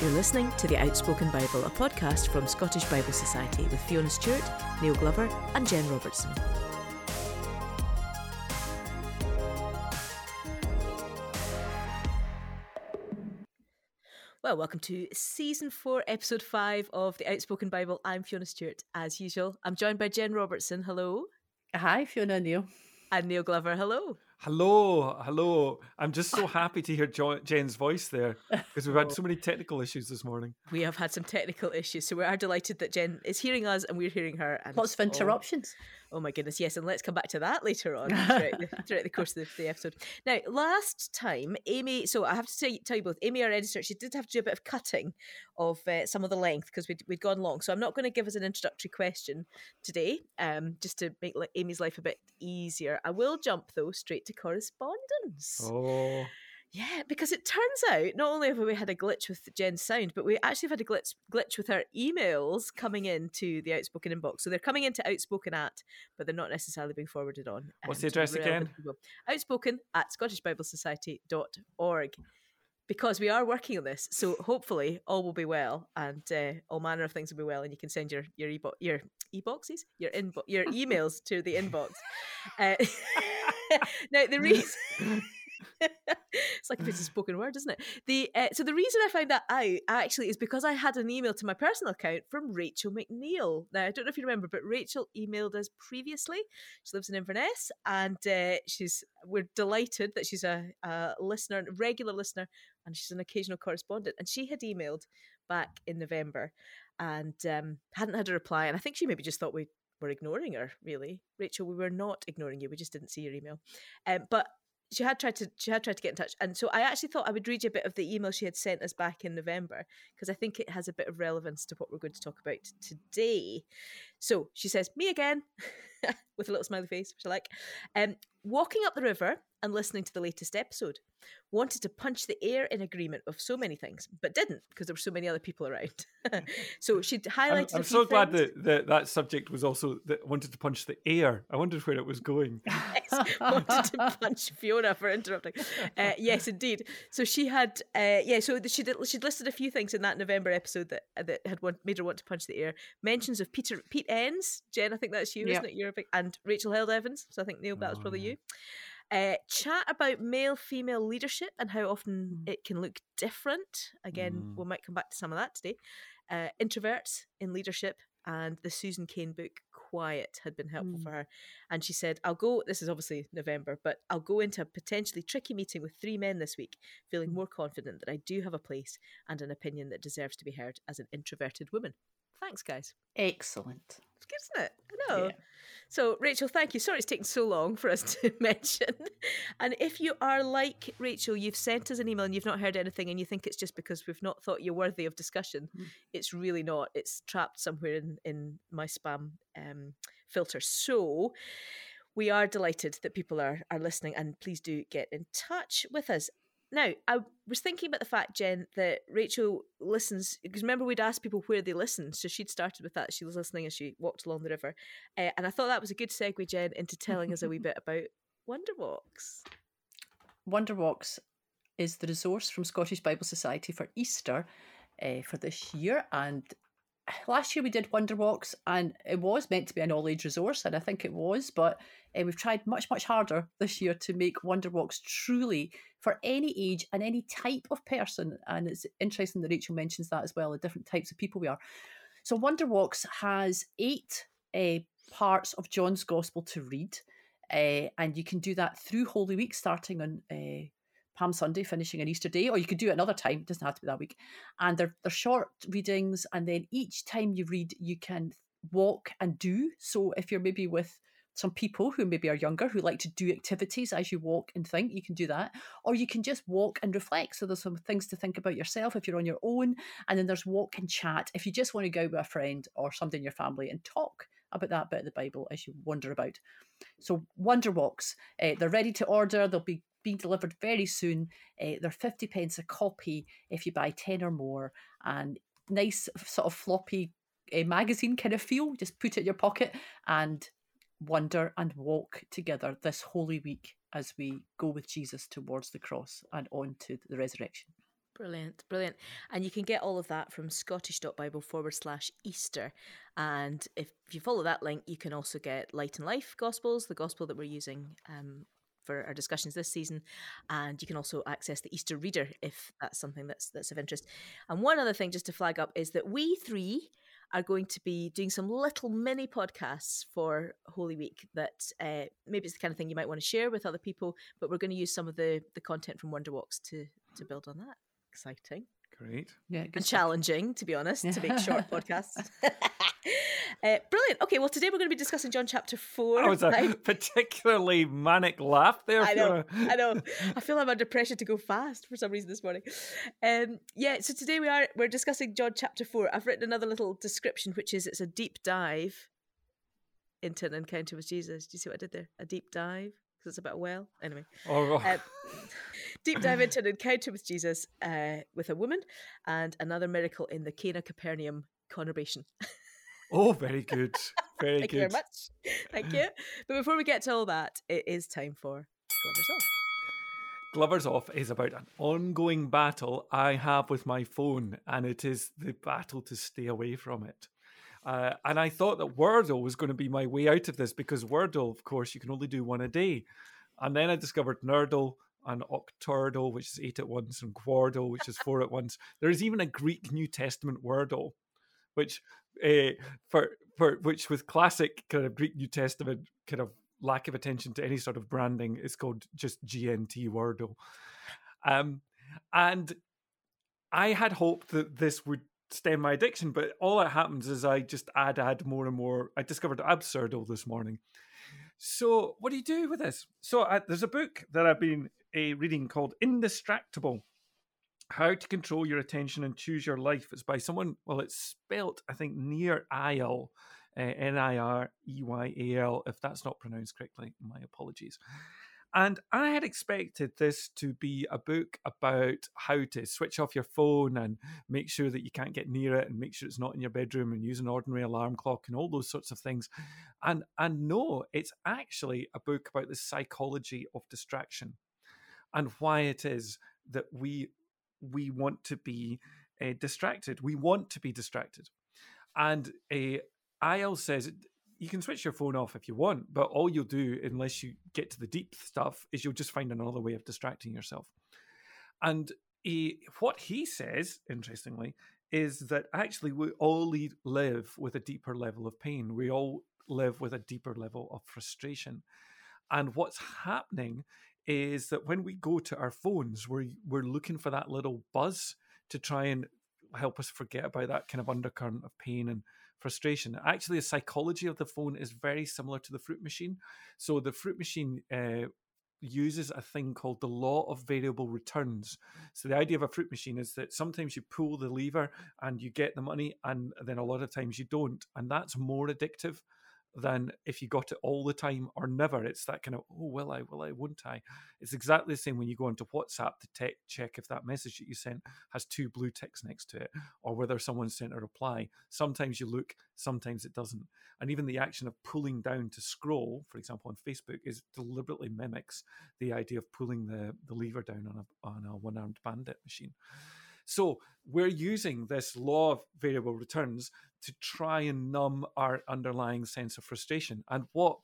You're listening to The Outspoken Bible, a podcast from Scottish Bible Society with Fiona Stewart, Neil Glover, and Jen Robertson. Well, welcome to season four, episode five of The Outspoken Bible. I'm Fiona Stewart, as usual. I'm joined by Jen Robertson. Hello. Hi, Fiona and Neil. And Neil Glover. Hello. Hello, hello. I'm just so happy to hear jo- Jen's voice there because we've had so oh. many technical issues this morning. We have had some technical issues, so we are delighted that Jen is hearing us and we're hearing her. And Lots of interruptions. Oh, oh my goodness, yes, and let's come back to that later on throughout, the, throughout the course of the, the, episode. Now, last time, Aimee, so I have to say, tell you both, Aimee, our editor, she did have to do a bit of cutting of uh, some of the length because we'd, we'd gone long. So I'm not going to give us an introductory question today, um, just to make Aimee's life a bit easier. I will jump, though, straight to correspondence. Oh. Yeah, because it turns out not only have we had a glitch with Jen's sound, but we actually have had a glitch glitch with our emails coming into the Outspoken inbox. So they're coming into Outspoken at, but they're not necessarily being forwarded on. What's um, the address again? People. Outspoken at ScottishBibleSociety.org. Because we are working on this, so hopefully all will be well, and uh, all manner of things will be well, and you can send your your e your e boxes, your inbo- your emails to the inbox. Uh, now the reason it's like if it's a spoken word, isn't it? The uh, so the reason I found that out actually is because I had an email to my personal account from Rachel McNeil. Now I don't know if you remember, but Rachel emailed us previously. She lives in Inverness, and uh, she's we're delighted that she's a, a listener, a regular listener, and she's an occasional correspondent. And she had emailed back in November and um, hadn't had a reply. And I think she maybe just thought we were ignoring her, really. Rachel, we were not ignoring you. We just didn't see your email. Um, but she had tried to she had tried to get in touch and so i actually thought i would read you a bit of the email she had sent us back in november because i think it has a bit of relevance to what we're going to talk about today so she says me again with a little smiley face which i like um, walking up the river and listening to the latest episode. Wanted to punch the air in agreement of so many things, but didn't because there were so many other people around. so she highlighted. I'm, I'm so glad that, that that subject was also that wanted to punch the air. I wondered where it was going. wanted to punch Fiona for interrupting. Uh, yes, indeed. So she had, uh, yeah. So she did, she'd listed a few things in that November episode that that had want, made her want to punch the air. Mentions of Peter Pete Enns, Jen. I think that's you, yep. isn't it? You're big, and Rachel Held Evans. So I think Neil, that was probably oh, you. Uh, chat about male female leadership and how often mm. it can look different. Again, mm. we might come back to some of that today. Uh, introverts in leadership and the Susan Cain book Quiet had been helpful mm. for her. And she said, I'll go, this is obviously November, but I'll go into a potentially tricky meeting with three men this week, feeling mm. more confident that I do have a place and an opinion that deserves to be heard as an introverted woman. Thanks, guys. Excellent. It's good, isn't it? I know. Yeah. So, Rachel, thank you. Sorry it's taken so long for us to mention. And if you are like Rachel, you've sent us an email and you've not heard anything and you think it's just because we've not thought you're worthy of discussion, mm. it's really not. It's trapped somewhere in, in my spam um, filter. So, we are delighted that people are, are listening and please do get in touch with us. Now, I was thinking about the fact, Jen, that Rachel listens because remember we'd asked people where they listen, so she'd started with that. She was listening as she walked along the river, uh, and I thought that was a good segue, Jen, into telling us a wee bit about Wonderwalks. Wonderwalks is the resource from Scottish Bible Society for Easter uh, for this year, and last year we did Wonder Walks, and it was meant to be an all age resource, and I think it was, but uh, we've tried much, much harder this year to make Wonder Walks truly for any age and any type of person. And it's interesting that Rachel mentions that as well, the different types of people we are. So Wonder Walks has eight uh, parts of John's Gospel to read. Uh, and you can do that through Holy Week, starting on Palm Sunday, finishing on Easter Day, or you could do it another time. It doesn't have to be that week. And they're, they're short readings, and then each time you read, you can walk and do. So if you're maybe with some people who maybe are younger who like to do activities as you walk and think you can do that or you can just walk and reflect so there's some things to think about yourself if you're on your own and then there's walk and chat if you just want to go with a friend or somebody in your family and talk about that bit of the bible as you wonder about so wonder walks uh, they're ready to order they'll be being delivered very soon uh, they're 50 pence a copy if you buy 10 or more and nice sort of floppy a magazine kind of feel. Just put it in your pocket and wonder and walk together this holy week as we go with Jesus towards the cross and on to the resurrection. Brilliant, brilliant. And you can get all of that from scottish.bible forward slash Easter. And if you follow that link, you can also get Light and Life Gospels, the gospel that we're using um, for our discussions this season. And you can also access the Easter Reader if that's something that's that's of interest. And one other thing just to flag up is that we three are going to be doing some little mini podcasts for Holy Week that uh, maybe it's the kind of thing you might want to share with other people, but we're going to use some of the the content from Wonderwalks to to build on that. Exciting. Great. Yeah, and challenging, to be honest, to make short podcasts. Uh, brilliant. Okay, well, today we're going to be discussing John chapter four. That was a particularly manic laugh there. I know. I know. I feel I'm under pressure to go fast for some reason this morning. Um, yeah. So today we are we're discussing John chapter four. I've written another little description, which is it's a deep dive into an encounter with Jesus. Do you see what I did there? A deep dive because it's about a well. Anyway. Oh. Um, deep dive into an encounter with Jesus uh, with a woman and another miracle in the Cana Capernaum conurbation. Oh, very good. Very Thank good. you very much. Thank you. But before we get to all that, it is time for Glover's Off. Glover's Off is about an ongoing battle I have with my phone, and it is the battle to stay away from it. Uh, and I thought that Wordle was going to be my way out of this because Wordle, of course, you can only do one a day. And then I discovered Nerdle and Octordle, which is eight at once, and Quordle, which is four at once. There's even a Greek New Testament Wordle, which uh, for for which with classic kind of Greek New Testament kind of lack of attention to any sort of branding is called just GNT Wordle. Um, and I had hoped that this would stem my addiction, but all that happens is I just add, add more and more. I discovered Absurdle this morning. So, what do you do with this? So, I, there's a book that I've been uh, reading called Indistractable how to Control Your Attention and Choose Your Life. It's by someone, well, it's spelt, I think, Nir Eyal, uh, N I R E Y A L. If that's not pronounced correctly, my apologies. And I had expected this to be a book about how to switch off your phone and make sure that you can't get near it and make sure it's not in your bedroom and use an ordinary alarm clock and all those sorts of things. And and no, it's actually a book about the psychology of distraction and why it is that we we want to be uh, distracted. We want to be distracted. And uh, Eyal says you can switch your phone off if you want, but all you'll do, unless you get to the deep stuff, is you'll just find another way of distracting yourself. And he, what he says, interestingly, is that actually we all live with a deeper level of pain. We all live with a deeper level of frustration. And what's happening is that when we go to our phones, we're we're looking for that little buzz to try and help us forget about that kind of undercurrent of pain and frustration. Actually, the psychology of the phone is very similar to the fruit machine. So the fruit machine uh, uses a thing called the law of variable returns. So the idea of a fruit machine is that sometimes you pull the lever and you get the money, and then a lot of times you don't, and that's more addictive than if you got it all the time or never. It's that kind of, oh, will I, will I, won't I? It's exactly the same when you go into WhatsApp to te- check if that message that you sent has two blue ticks next to it or whether someone sent a reply. Sometimes you look, sometimes it doesn't. And even the action of pulling down to scroll, for example, on Facebook, is deliberately mimics the idea of pulling the, the lever down on a, on a one armed bandit machine. So we're using this law of variable returns to try and numb our underlying sense of frustration. And what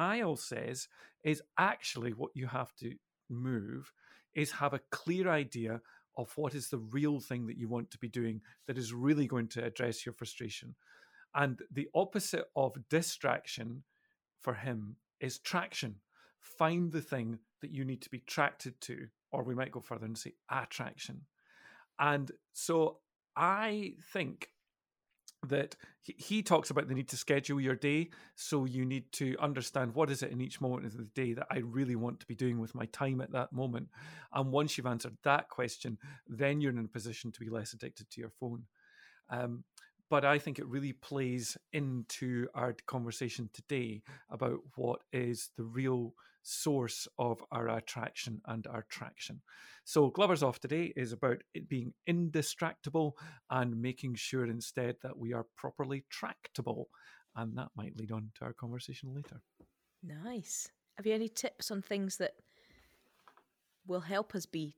Eyal says is actually what you have to move is have a clear idea of what is the real thing that you want to be doing that is really going to address your frustration. And the opposite of distraction for him is traction. Find the thing that you need to be attracted to, or we might go further and say attraction. And so I think that he, talks about the need to schedule your day so you need to understand what is it in each moment of the day that i really want to be doing with my time at that moment. And once you've answered that question then you're in a position to be less addicted to your phone. Um, but I think it really plays into our conversation today about what is the real source of our attraction and our traction. So, Glover's Off today is about it being indistractable and making sure instead that we are properly tractable. And that might lead on to our conversation later. Nice. Have you any tips on things that will help us be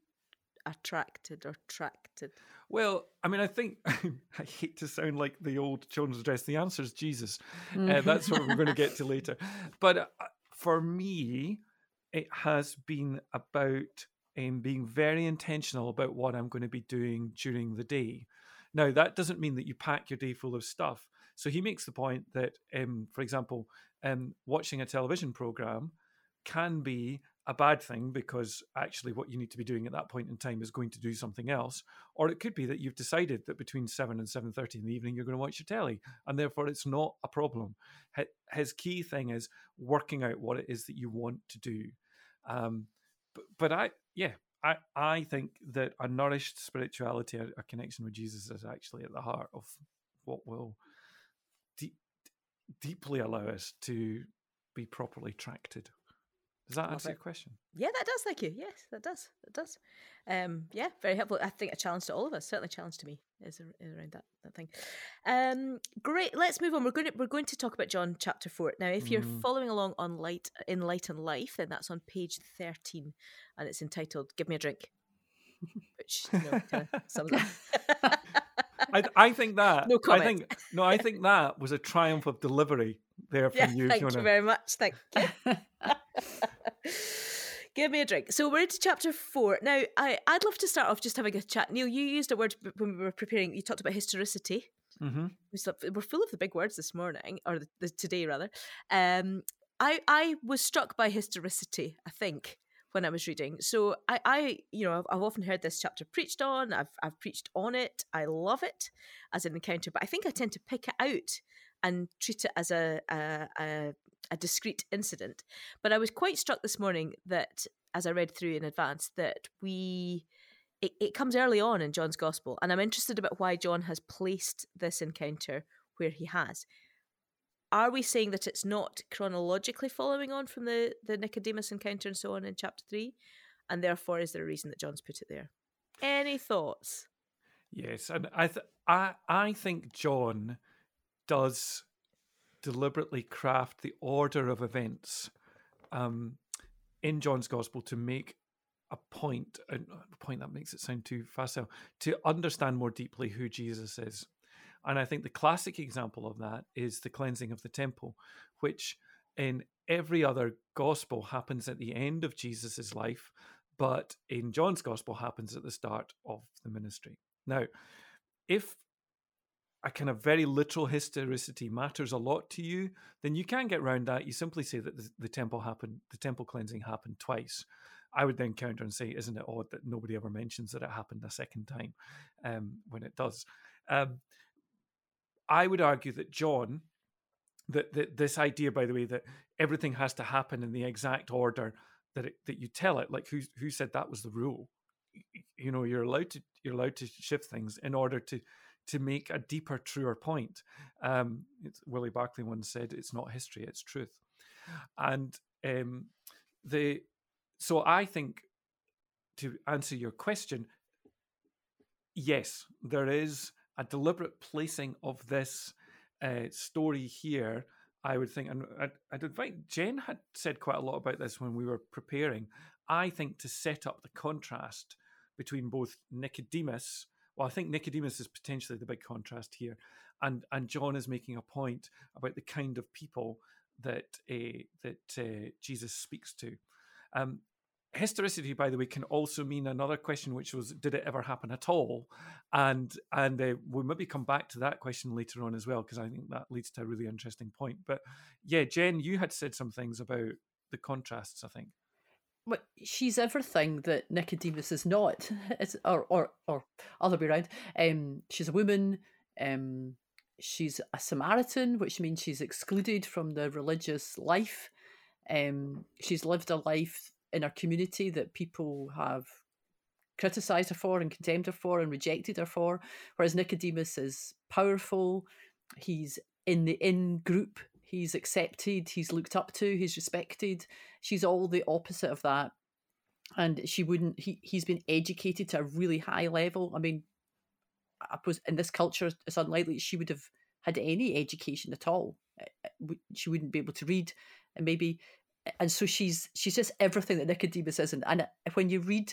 attracted or tracted? Well, I mean, I think I hate to sound like the old children's address. The answer is Jesus. Uh, that's what we're going to get to later. But uh, for me, it has been about um, being very intentional about what I'm going to be doing during the day. Now, that doesn't mean that you pack your day full of stuff. So he makes the point that, um, for example, um, watching a television program can be a bad thing because actually what you need to be doing at that point in time is going to do something else. Or it could be that you've decided that between 7 and 7.30 in the evening you're going to watch your telly and therefore it's not a problem. His key thing is working out what it is that you want to do. Um, but, but i yeah I, I think that a nourished spirituality a, a connection with jesus is actually at the heart of what will deep, deeply allow us to be properly tracted does that answer your question? Yeah, that does. Thank you. Yes, that does. That does. Um, yeah, very helpful. I think a challenge to all of us. Certainly, a challenge to me is, around that that thing. Um, great. Let's move on. We're going to we're going to talk about John chapter four now. If you're mm. following along on light in light and life, then that's on page thirteen, and it's entitled "Give Me a Drink," which you know, kind of sums up. I, I think that. No comment. I think no. I think that was a triumph of delivery there from yeah, you. Thank you very much. Thank you. Give me a drink. So we're into chapter four. Now, I, I'd love to start off just having a chat. Neil, you used a word when we were preparing. You talked about historicity. Mm-hmm. We're full of the big words this morning, or the, the, today rather. Um, I I was struck by historicity. I think when I was reading. So I, I you know, I've, I've, often heard this chapter preached on. I've I've preached on it. I love it as an encounter, but I think I tend to pick it out and treat it as a, a, a a discrete incident. But I was quite struck this morning that, as I read through in advance, that we it, it comes early on in John's gospel, and I'm interested about why John has placed this encounter where he has. Are we saying that it's not chronologically following on from the the Nicodemus encounter and so on in chapter three, and therefore is there a reason that John's put it there? Any thoughts? Yes, and I th- I I think John does deliberately craft the order of events um, in John's Gospel to make a point, a point that makes it sound too facile, to understand more deeply who Jesus is. And I think the classic example of that is the cleansing of the temple, which in every other gospel happens at the end of Jesus' life, but in John's gospel happens at the start of the ministry. Now, if a kind of very literal historicity matters a lot to you, then you can get around that. You simply say that the, the, temple happened, the temple cleansing happened twice. I would then counter and say, isn't it odd that nobody ever mentions that it happened a second time um, when it does? Um, I would argue that John, that, that this idea, by the way, that everything has to happen in the exact order that it, that you tell it, like who who said that was the rule? You know, you're allowed to you're allowed to shift things in order to to make a deeper, truer point. Um, Willie Barclay once said, "It's not history; it's truth." And um, the so I think to answer your question, yes, there is a deliberate placing of this uh, story here. I would think, and I'd, I'd invite Jen had said quite a lot about this when we were preparing. I think to set up the contrast between both Nicodemus well, I think Nicodemus is potentially the big contrast here, and and John is making a point about the kind of people that uh, that uh, Jesus speaks to. Um, historicity, by the way, can also mean another question, which was, did it ever happen at all? And and uh, we'll maybe come back to that question later on as well, because I think that leads to a really interesting point. But yeah, Jen, you had said some things about the contrasts. I think well, she's everything that Nicodemus is not. It's or or or other way around. Um, she's a woman. Um, she's a Samaritan, which means she's excluded from the religious life. Um, she's lived a life in her community that people have criticized her for and condemned her for and rejected her for. Whereas Nicodemus is powerful. He's in the in group He's accepted, he's looked up to, he's respected. She's all the opposite of that. And she wouldn't, he, he's been educated to a really high level. I mean, I suppose in this culture, it's unlikely she would have had any education at all. Eh, eh, she wouldn't be able to read, and maybe, and so she's she's just everything that Nicodemus isn't. And when you read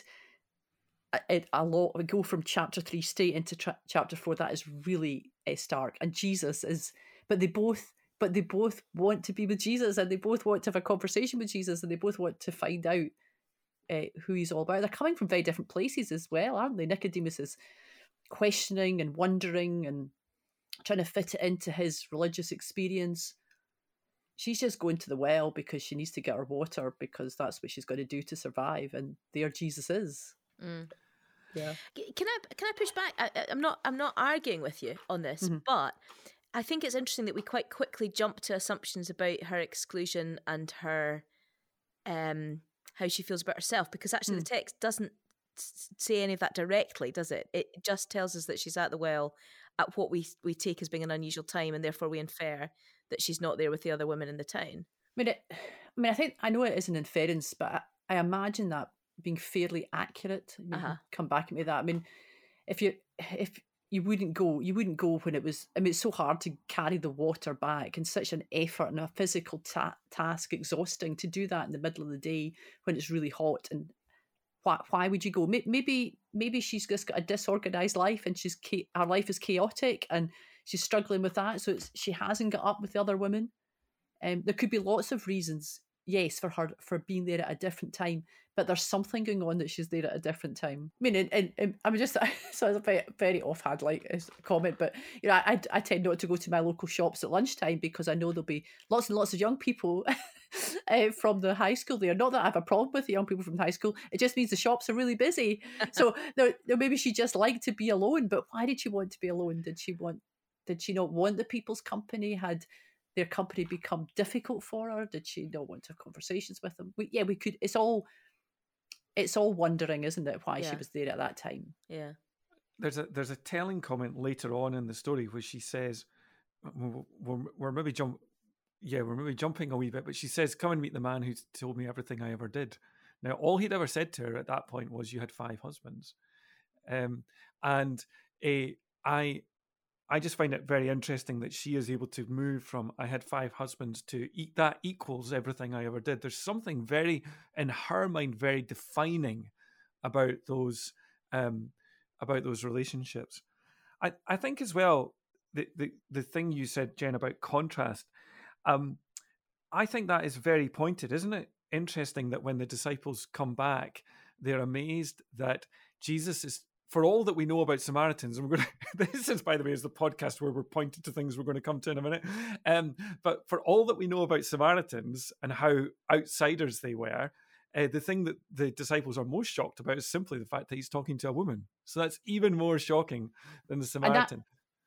it, a lot we go from chapter three straight into tra- chapter four that is really stark and jesus is but they both but they both want to be with jesus and they both want to have a conversation with jesus and they both want to find out uh, who he's all about they're coming from very different places as well aren't they nicodemus is questioning and wondering and trying to fit it into his religious experience she's just going to the well because she needs to get her water because that's what she's going to do to survive and there jesus is Mm. yeah Can I can I push back? I, I'm not I'm not arguing with you on this, Mhm. but I think it's interesting that we quite quickly jump to assumptions about her exclusion and her um how she feels about herself because actually the text doesn't say any of that directly, does it? It just tells us that she's at the well at what we we take as being an unusual time, and therefore we infer that she's not there with the other women in the town. I mean, it, I mean, I think I know it is an inference, but I, I imagine that being fairly accurate. I mean, Uh-huh. Come back at me that. I mean, if you if you wouldn't go, you wouldn't go when it was. I mean, it's so hard to carry the water back and such an effort and a physical ta- task, exhausting to do that in the middle of the day when it's really hot. And why why would you go? Maybe maybe she's just got a disorganized life and she's her life is chaotic and she's struggling with that, so it's, she hasn't got up with the other women. Um, there could be lots of reasons, yes, for her for being there at a different time, but there's something going on that she's there at a different time. I mean, and, and, and I'm just so it's a very, very offhand like comment, but you know, I, I tend not to go to my local shops at lunchtime because I know there'll be lots and lots of young people uh, from the high school there. Not that I have a problem with the young people from high school, it just means the shops are really busy. So there, there maybe she just liked to be alone, but why did she want to be alone? Did she want? Did she not want the people's company? Had their company become difficult for her? Did she not want to have conversations with them? We, yeah, we could. It's all. It's all wondering, isn't it, why she was there at that time? Yeah. there's a there's a telling comment later on in the story where she says we're, we're, we're maybe jump yeah we're maybe jumping a wee bit but she says come and meet the man who told me everything i ever did now all he'd ever said to her at that point was you had five husbands um and a i i just find it very interesting that she is able to move from i had five husbands to eat that equals everything i ever did there's something very in her mind very defining about those um about those relationships. I, I think as well the, the the thing you said, Jen, about contrast, um, I think that is very pointed, isn't it? Interesting that when the disciples come back, they're amazed that Jesus is for all that we know about Samaritans, and we're going to, this is, by the way, is the podcast where we're pointed to things we're going to come to in a minute. Um, but for all that we know about Samaritans and how outsiders they were, uh, the thing that the disciples are most shocked about is simply the fact that he's talking to a woman. So that's even more shocking than the that- Samaritan.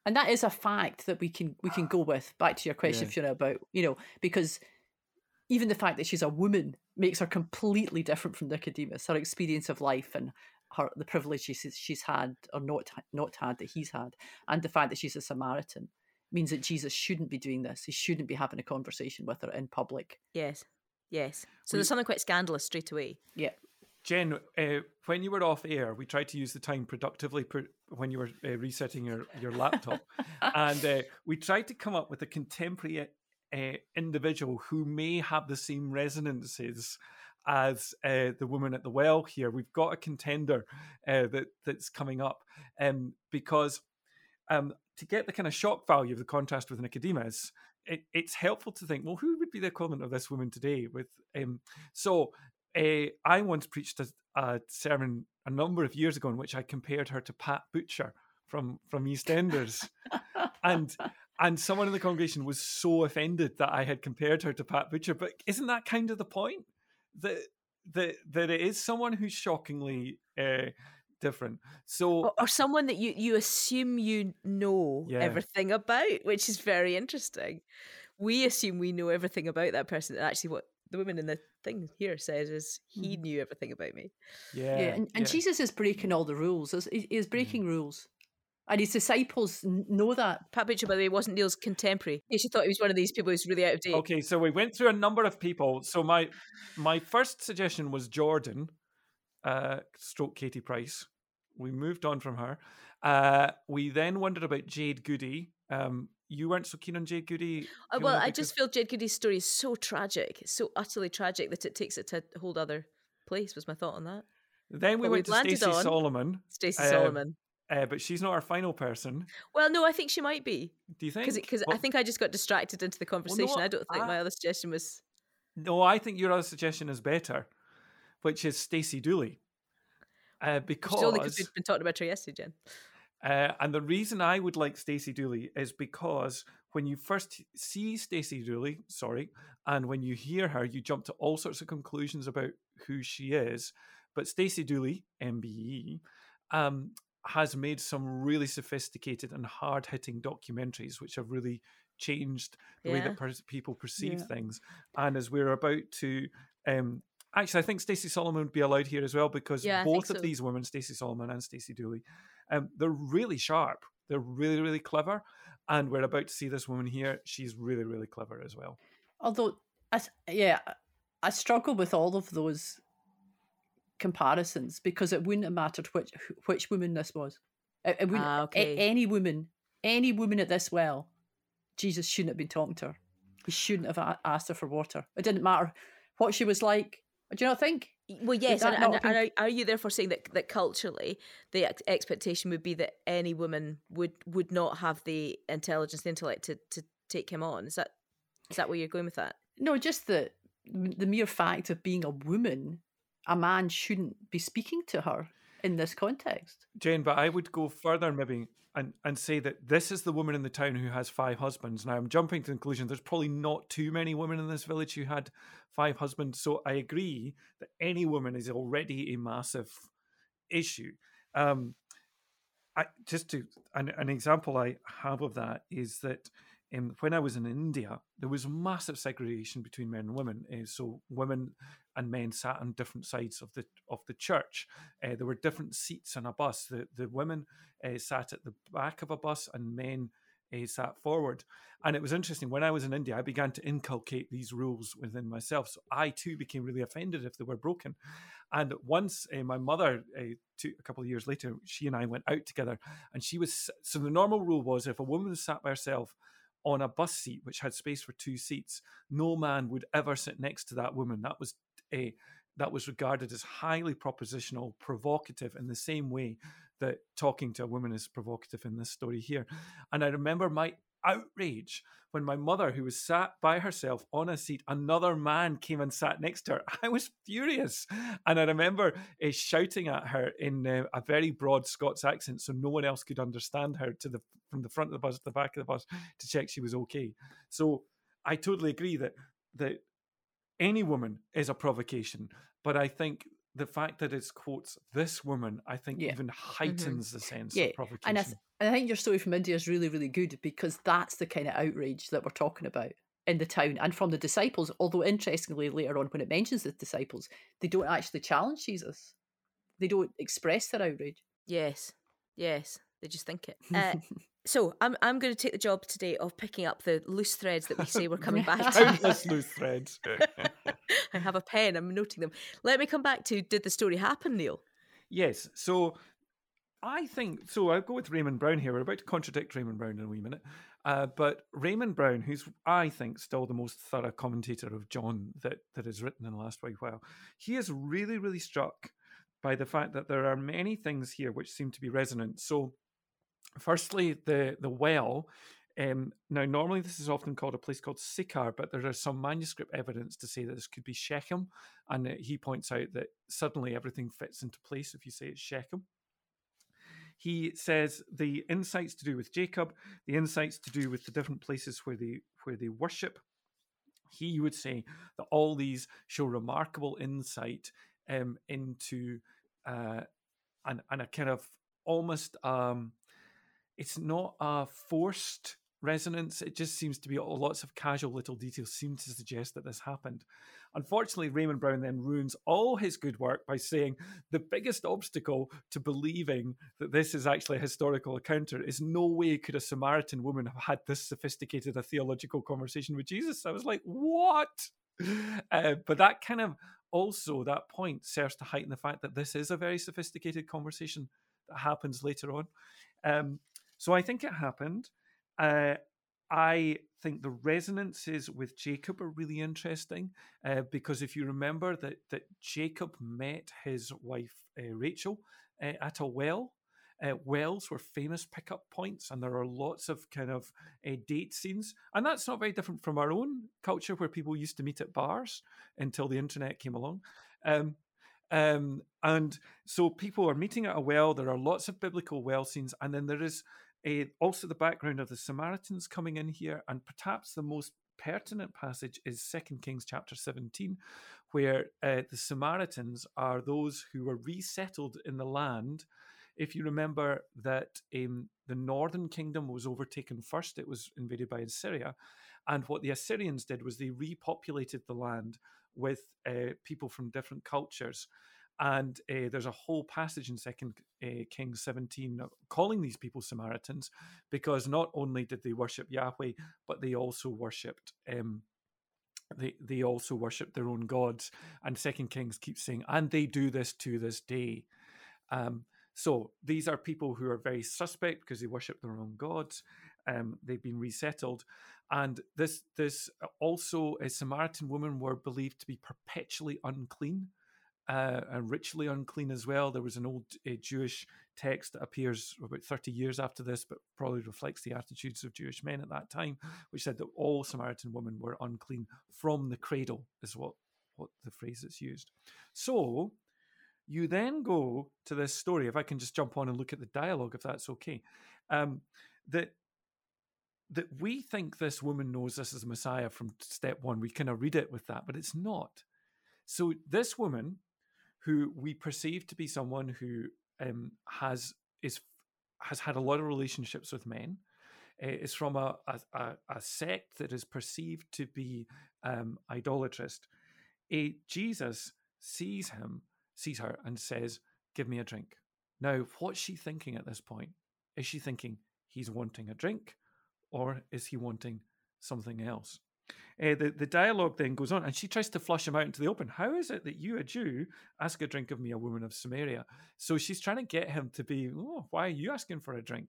and that is a fact that we can we can go with. Back to your question, Yeah. Fiona, about you know because even the fact that she's a woman makes her completely different from Nicodemus. Her experience of life and her the privileges she's, she's had or not not had that he's had, and the fact that she's a Samaritan means that Jesus shouldn't be doing this. He shouldn't be having a conversation with her in public. Yes. Yes. So We- there's something quite scandalous straight away. Yeah. Jen, uh, when you were off air, we tried to use the time productively per, when you were uh, resetting your, your laptop. and uh, we tried to come up with a contemporary uh, individual who may have the same resonances as uh, the woman at the well here. We've got a contender uh, that that's coming up um, because um, to get the kind of shock value of the contrast with Nicodemus, it, it's helpful to think, well, who would be the equivalent of this woman today? With um, so uh, I once preached a, a sermon a number of years ago in which I compared her to Pat Butcher from from EastEnders, and and someone in the congregation was so offended that I had compared her to Pat Butcher. But isn't that kind of the point that that that it is someone who's shockingly uh, different? So Or, or someone that you, you assume you know Yeah. everything about, which is very interesting. We assume we know everything about that person. And actually, what the woman in the thing here says is he knew everything about me. yeah, Yeah, and, and yeah. Jesus is breaking all the rules. He's, he- he's breaking rules, and his disciples n- know that. Pat Butcher, by the way, wasn't Neil's contemporary. She thought he was one of these people who's really out of date. Okay, so we went through a number of people. So my my first suggestion was Jordan, uh, stroke Katie Price. We moved on from her. Uh, we then wondered about Jade Goody. Um, you weren't so keen on Jade Goody. Uh, well, I just feel Jade Goody's story is so tragic, so utterly tragic that it takes it to a whole other place. Was my thought on that? Then we Well, went to Stacey on- Solomon, Stacey Um, Solomon. Uh, but she's not our final person. Well, no, I think she might be Do you think? because I think I just got distracted into the conversation. I don't think I- my other suggestion was. No, I think your other suggestion is better, which is Stacey Dooley. Uh, is only because because we've been talking about her yesterday, Jen. Uh, and the reason I would like Stacey Dooley is because when you first see Stacey Dooley, sorry, and when you hear her, you jump to all sorts of conclusions about who she is. But Stacey Dooley, MBE, um, has made some really sophisticated and hard hitting documentaries, which have really changed the way that pers- people perceive Yeah. things. And as we're about to. Um, Actually, I think Stacey Solomon would be allowed here as well because Yeah, both of so. these women, Stacey Solomon and Stacey Dooley, um, they're really sharp. They're really, really clever. And we're about to see this woman here. She's really, really clever as well. Although, I, yeah, I struggle with all of those comparisons because it wouldn't have mattered which which woman this was. It, it wouldn't. Ah, a- any woman, any woman at this well, Jesus shouldn't have been talking to her. He shouldn't have asked her for water. It didn't matter what she was like. Do you not think? Well, yes, and, and, and are, are you therefore saying that that culturally the ex- expectation would be that any woman would would not have the intelligence, the intellect to, to take him on? Is that is that where you're going with that? No, just the the mere fact of being a woman, a man shouldn't be speaking to her in this context. Jane, but I would go further maybe and, and say that this is the woman in the town who has five husbands. Now I'm jumping to the conclusion there's probably not too many women in this village who had five husbands. So I agree that any woman is already a massive issue. Um, I just to an, an example I have of that is that um, when I was in India, there was massive segregation between men and women. Uh, so women and men sat on different sides of the of the church. Uh, there were different seats on a bus. The the women uh, sat at the back of a bus, and men uh, sat forward. And it was interesting when I was in India, I began to inculcate these rules within myself. So I too became really offended if they were broken. And once uh, my mother, uh, two, a couple of years later, she and I went out together, and she was so the normal rule was if a woman sat by herself on a bus seat which had space for two seats, no man would ever sit next to that woman. That was a that was regarded as highly propositional, provocative, in the same way that talking to a woman is provocative in this story here. And I remember my outrage when my mother, who was sat by herself on a seat, another man came and sat next to her. I was furious. And I remember uh, shouting at her in uh, a very broad Scots accent so no one else could understand her to the from the front of the bus to the back of the bus to check she was okay. So I totally agree that that any woman is a provocation, but I think the fact that it's quotes this woman, I think Yeah. even heightens the sense Yeah, of provocation. And I, th- and I think your story from India is really, really good because that's the kind of outrage that we're talking about in the town and from the disciples. Although, interestingly, later on when it mentions the disciples, they don't actually challenge Jesus, they don't express their outrage. Yes, yes, they just think it. Uh, so I'm I'm going to take the job today of picking up the loose threads that we say we're coming back to. Countless loose threads. I have a pen. I'm noting them. Let me come back to did the story happen, Neil? Yes. So I think so. I'll go with Raymond Brown here. We're about to contradict Raymond Brown in a wee minute. Uh, but Raymond Brown, who's I think still the most thorough commentator of John that that has written in the last wee while, he is really, really struck by the fact that there are many things here which seem to be resonant. So, firstly, the the well. Um, now, normally this is often called a place called Sychar, but there is some manuscript evidence to say that this could be Shechem, and uh, he points out that suddenly everything fits into place if you say it's Shechem. He says the insights to do with Jacob, the insights to do with the different places where they where they worship. He would say that all these show remarkable insight um, into uh, and and a kind of almost um, it's not a forced resonance. It just seems to be lots of casual little details seem to suggest that this happened. Unfortunately, Raymond Brown then ruins all his good work by saying the biggest obstacle to believing that this is actually a historical encounter is no way could a Samaritan woman have had this sophisticated a theological conversation with Jesus. I was like, what? Uh, but that kind of also that point serves to heighten the fact that this is a very sophisticated conversation that happens later on. Um, so I think it happened. Uh, I think the resonances with Jacob are really interesting uh, because if you remember that that Jacob met his wife uh, Rachel uh, at a well. Uh, wells were famous pickup points, and there are lots of kind of uh, date scenes, and that's not very different from our own culture, where people used to meet at bars until the internet came along. Um, um, and so people are meeting at a well. There are lots of biblical well scenes, and then there is uh, also, the background of the Samaritans coming in here, and perhaps the most pertinent passage is Second Kings chapter 17, where uh, the Samaritans are those who were resettled in the land. If you remember that um, the northern kingdom was overtaken first, it was invaded by Assyria. And what the Assyrians did was they repopulated the land with uh, people from different cultures. And uh, there's a whole passage in Second uh, Kings 17 calling these people Samaritans because not only did they worship Yahweh, but they also worshipped. Um, they they also worship their own gods, and Second Kings keeps saying, and they do this to this day. Um, so these are people who are very suspect because they worship their own gods. Um, they've been resettled, and this this also a Samaritan woman were believed to be perpetually unclean uh, and ritually unclean as well. There was an old uh, Jewish text that appears about 30 years after this, but probably reflects the attitudes of Jewish men at that time, which said that all Samaritan women were unclean from the cradle, is what, what the phrase that's used. So you then go to this story, if I can just jump on and look at the dialogue, if that's okay. Um, that that we think this woman knows this is Messiah from step one. We kind of read it with that, but it's not. So this woman who we perceive to be someone who um, has is has had a lot of relationships with men. Uh, is from a, a, a, sect that is perceived to be um, idolatrous. A Jesus sees him, sees her, and says, "Give me a drink." Now, what's she thinking at this point? Is she thinking he's wanting a drink, or is he wanting something else? Uh, the, the dialogue then goes on, and she tries to flush him out into the open. How is it that you, a Jew, ask a drink of me, a woman of Samaria? So she's trying to get him to be, oh, why are you asking for a drink?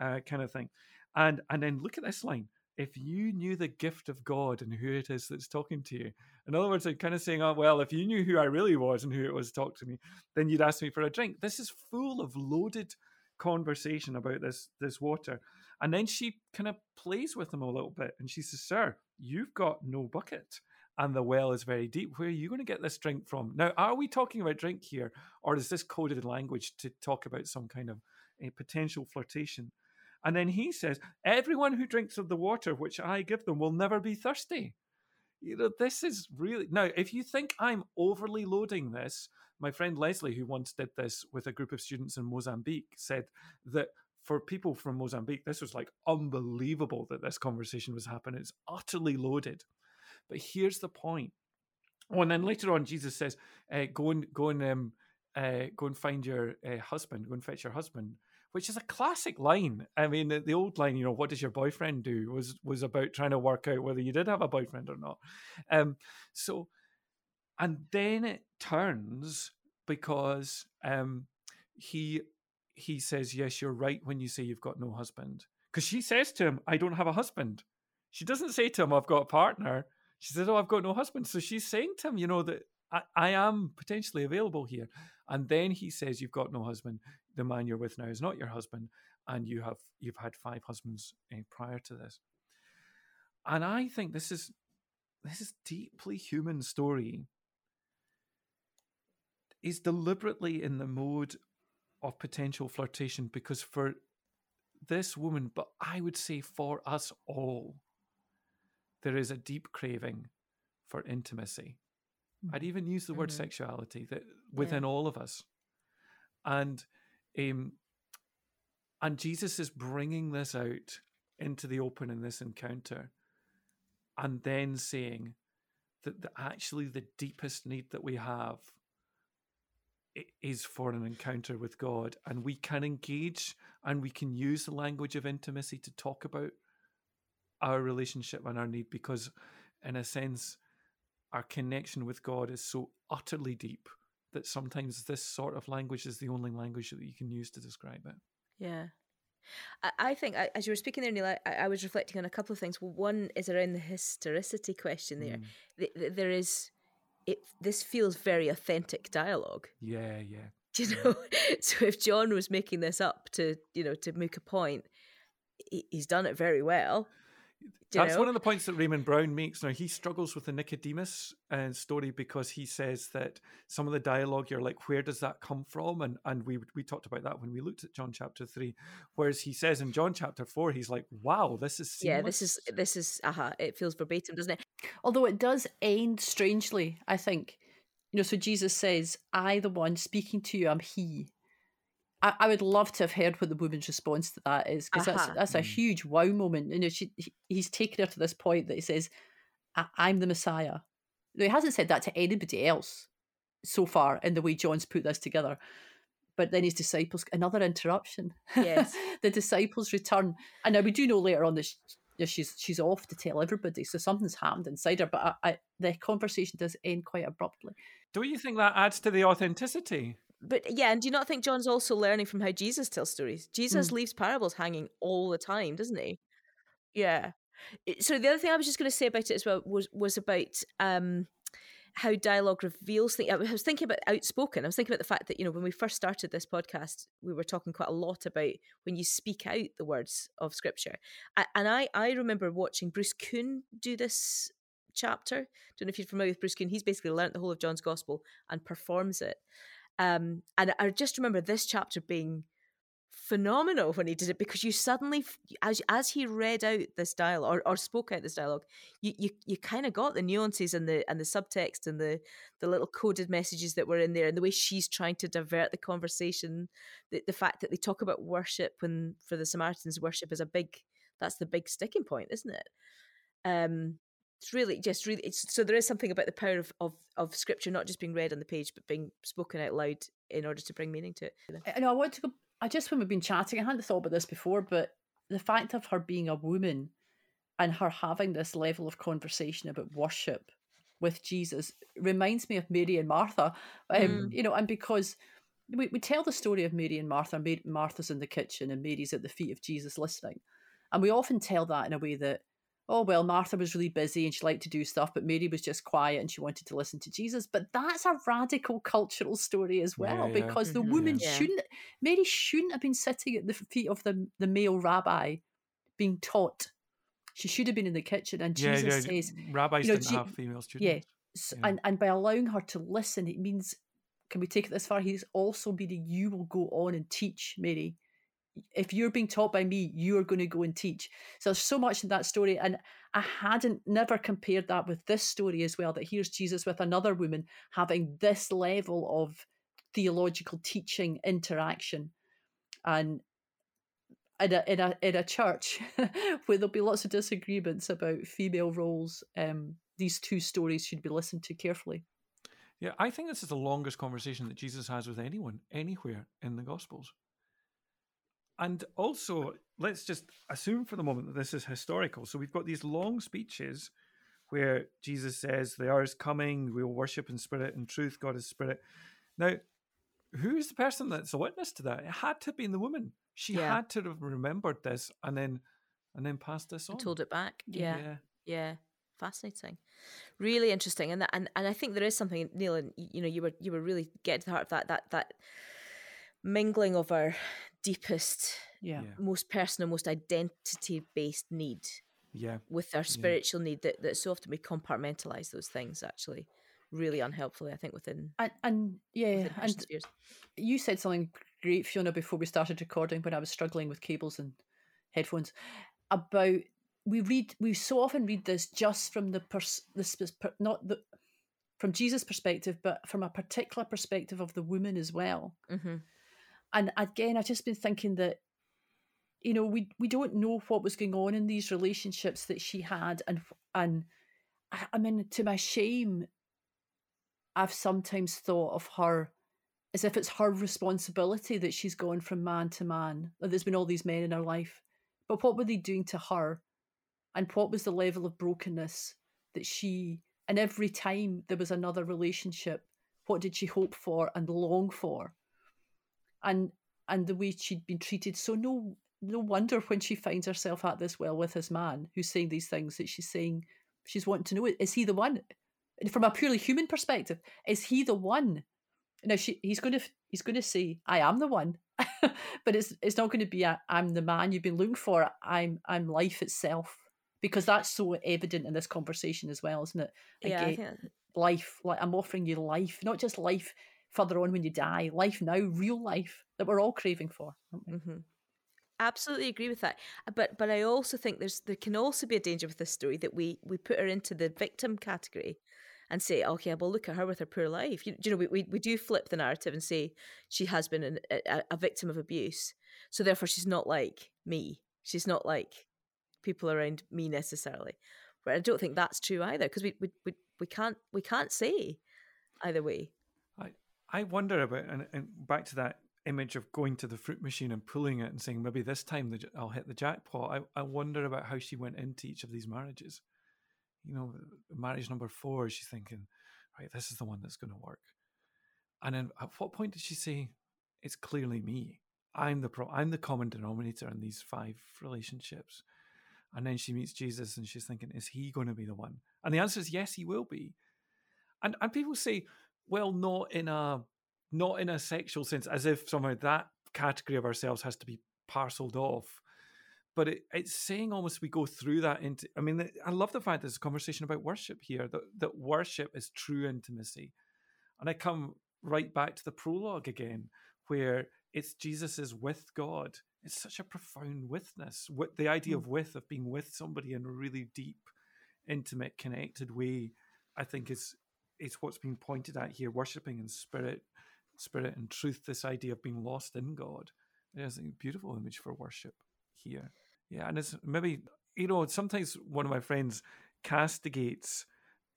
Uh, kind of thing. And and then look at this line. If you knew the gift of God and who it is that's talking to you. In other words, I'm kind of saying, oh, well, if you knew who I really was and who it was talk to me, then you'd ask me for a drink. This is full of loaded conversation about this this water. And then she kind of plays with him a little bit and she says, Sir, you've got no bucket and the well is very deep. Where are you going to get this drink from? Now, are we talking about drink here or is this coded language to talk about some kind of a potential flirtation? And then he says, Everyone who drinks of the water which I give them will never be thirsty. You know, this is really. Now, if you think I'm overly loading this, my friend Leslie, who once did this with a group of students in Mozambique, said that for people from Mozambique, this was like unbelievable that this conversation was happening. It's utterly loaded. But here's the point. Oh, and then later on, Jesus says, uh, "Go and go and um, uh, go and find your uh, husband. Go and fetch your husband." Which is a classic line. I mean, the, the, old line, you know, "What does your boyfriend do?" was was about trying to work out whether you did have a boyfriend or not. Um, so, and then it turns because um, he he says, Yes, you're right when you say you've got no husband. Because she says to him, I don't have a husband. She doesn't say to him, I've got a partner. She says, Oh, I've got no husband. So she's saying to him, you know, that I, I am potentially available here. And then he says, You've got no husband. The man you're with now is not your husband. And you have you've had five husbands uh, prior to this. And I think this is this is deeply human story is deliberately in the mode of potential flirtation because for this woman, but I would say for us all, there is a deep craving for intimacy. Mm-hmm. I'd even use the word mm-hmm. sexuality that within yeah. all of us, and um, and Jesus is bringing this out into the open in this encounter, and then saying that the, actually the deepest need that we have is for an encounter with God, and we can engage and we can use the language of intimacy to talk about our relationship and our need because, in a sense, our connection with God is so utterly deep that sometimes this sort of language is the only language that you can use to describe it. Yeah. I, I think I, as you were speaking there, Neil, I, I was reflecting on a couple of things. Well, one is around the historicity question. There, Mm. Th- th- there is it. This feels very authentic dialogue. Yeah, yeah. Do you know? so if John was making this up to you know to make a point, he, he's done it very well. Do That's know? one of the points that Raymond Brown makes. Now he struggles with the Nicodemus uh, story because he says that some of the dialogue you're like, where does that come from? And and we we talked about that when we looked at John chapter three, whereas he says in John chapter four, he's like, wow, this is yeah, this is this is aha. It feels verbatim, doesn't it? Although it does end strangely, I think. You know, so Jesus says, I, the one speaking to you, am he. I, I would love to have heard what the woman's response to that is, because that's, Aha. that's a Mm. huge wow moment. You know, she, he- he's taken her to this point that he says, I, I'm the Messiah. Now, he hasn't said that to anybody else so far in the way John's put this together. But then his disciples, another interruption. Yes. the disciples return. And now we do know later on that sh- yeah, she's she's off to tell everybody, so something's happened inside her. But I, I, the conversation does end quite abruptly. Don't you think that adds to the authenticity? But yeah, and do you not think John's also learning from how Jesus tells stories? Jesus leaves parables hanging all the time, doesn't he? Yeah. So the other thing I was just going to say about it as well was was about um, how dialogue reveals things. I was thinking about outspoken. I was thinking about the fact that you know when we first started this podcast, we were talking quite a lot about when you speak out the words of Scripture, and I I remember watching Bruce Kuhn do this chapter. Don't know if you're familiar with Bruce Kuhn. He's basically learnt the whole of John's Gospel and performs it. Um, and I just remember this chapter being phenomenal when he did it because you suddenly, as as he read out this dialogue or, or spoke out this dialogue, you you, you kind of got the nuances and the and the subtext and the the little coded messages that were in there and the way she's trying to divert the conversation, the the fact that they talk about worship when for the Samaritans worship is a big that's the big sticking point, isn't it? Um, it's really just really it's, so there is something about the power of, of of scripture not just being read on the page but being spoken out loud in order to bring meaning to it. I know I want to go. I just when we've been chatting, I hadn't thought about this before, but the fact of her being a woman and her having this level of conversation about worship with Jesus reminds me of Mary and Martha. Um, Mm. You know, and because we, we tell the story of Mary and Martha, Ma- Martha's in the kitchen and Mary's at the feet of Jesus listening. And we often tell that in a way that, oh, well, Martha was really busy and she liked to do stuff, but Mary was just quiet and she wanted to listen to Jesus. But that's a radical cultural story as well, Yeah, yeah. because the Mhm. woman Yeah. shouldn't, Mary shouldn't have been sitting at the feet of the, the male rabbi being taught. She should have been in the kitchen. And yeah, Jesus yeah. says, Rabbis you know, didn't Je- have female students. S- Yeah. and and by allowing her to listen it means can we take it this far he's also meaning you will go on and teach mary if you're being taught by me you're going to go and teach so there's so much in that story and i hadn't never compared that with this story as well that here's jesus with another woman having this level of theological teaching interaction and in a, in a in a church where there'll be lots of disagreements about female roles, um, these two stories should be listened to carefully. Yeah, I think this is the longest conversation that Jesus has with anyone anywhere in the Gospels. And also, let's just assume for the moment that this is historical. So we've got these long speeches where Jesus says, The hour is coming, we will worship in spirit and truth, God is spirit. Now, who is the person that's a witness to that? It had to have been the woman. She Yeah. had to have remembered this and then and then passed this on. Told it back. Yeah. yeah. Yeah, fascinating, really interesting, and that, and and I think there is something, Neil, and you know, you were you were really getting to the heart of that that that mingling of our deepest, Yeah. Yeah. most personal, most identity based need Yeah. with our spiritual need that that so often we compartmentalize those things actually really unhelpfully. I think within And, and yeah, within and spheres. you said something great, Fiona, before we started recording when I was struggling with cables and headphones about we read we so often read this just from the pers- the per- not the from Jesus' perspective, but from a particular perspective of the woman as well. hmm and again i've just been thinking that you know we we don't know what was going on in these relationships that she had. And and I- mean to my shame i've sometimes thought of her as if it's her responsibility that she's gone from man to man that there's been all these men in her life. But what were they doing to her? And what was the level of brokenness that she and every time there was another relationship what did she hope for and long for and and the way she'd been treated. So no no wonder when she finds herself at this well with this man who's saying these things that she's saying she's wanting to know is he the one? From a purely human perspective is he the one? Now she he's going to he's going to say i am the one. But it's it's not going to be i am the man you've been looking for. I'm i'm life itself. Because that's so evident in this conversation as well isn't it? Yeah, Again, life like i'm offering you life not just life further on when you die life now real life that we're all craving for mm-hmm. absolutely agree with that uh, but but i also think there's there can also be a danger with this story that we we put her into the victim category and say, okay, well, look at her with her poor life. You, you know, we, we, we do flip the narrative and say she has been an, a, a victim of abuse. So therefore, she's not like me. She's not like people around me necessarily. But I don't think that's true either because we, we, we, we can't we can't say either way. I wonder about and, and back to that image of going to the fruit machine and pulling it and saying maybe this time I'll hit the jackpot. I, I wonder about how she went into each of these marriages you know, marriage number four, she's thinking, right, this is the one that's going to work. And then at what point did she say, it's clearly me? I'm the pro- I'm the common denominator in these five relationships. And then she meets Jesus and she's thinking, is he going to be the one? And the answer is yes, he will be. And and people say, well, not in a not in a sexual sense, as if somehow that category of ourselves has to be parceled off. But it, it's saying almost we go through that into i mean i love the fact there's a conversation about worship here that, that worship is true intimacy. And i come right back to the prologue again where it's jesus is with god. It's such a profound witness with the idea mm. of with of being with somebody in a really deep intimate connected way i think is is what's being pointed at here worshiping in spirit spirit and truth this idea of being lost in god there's a beautiful image for worship here yeah, and it's maybe you know sometimes one of my friends castigates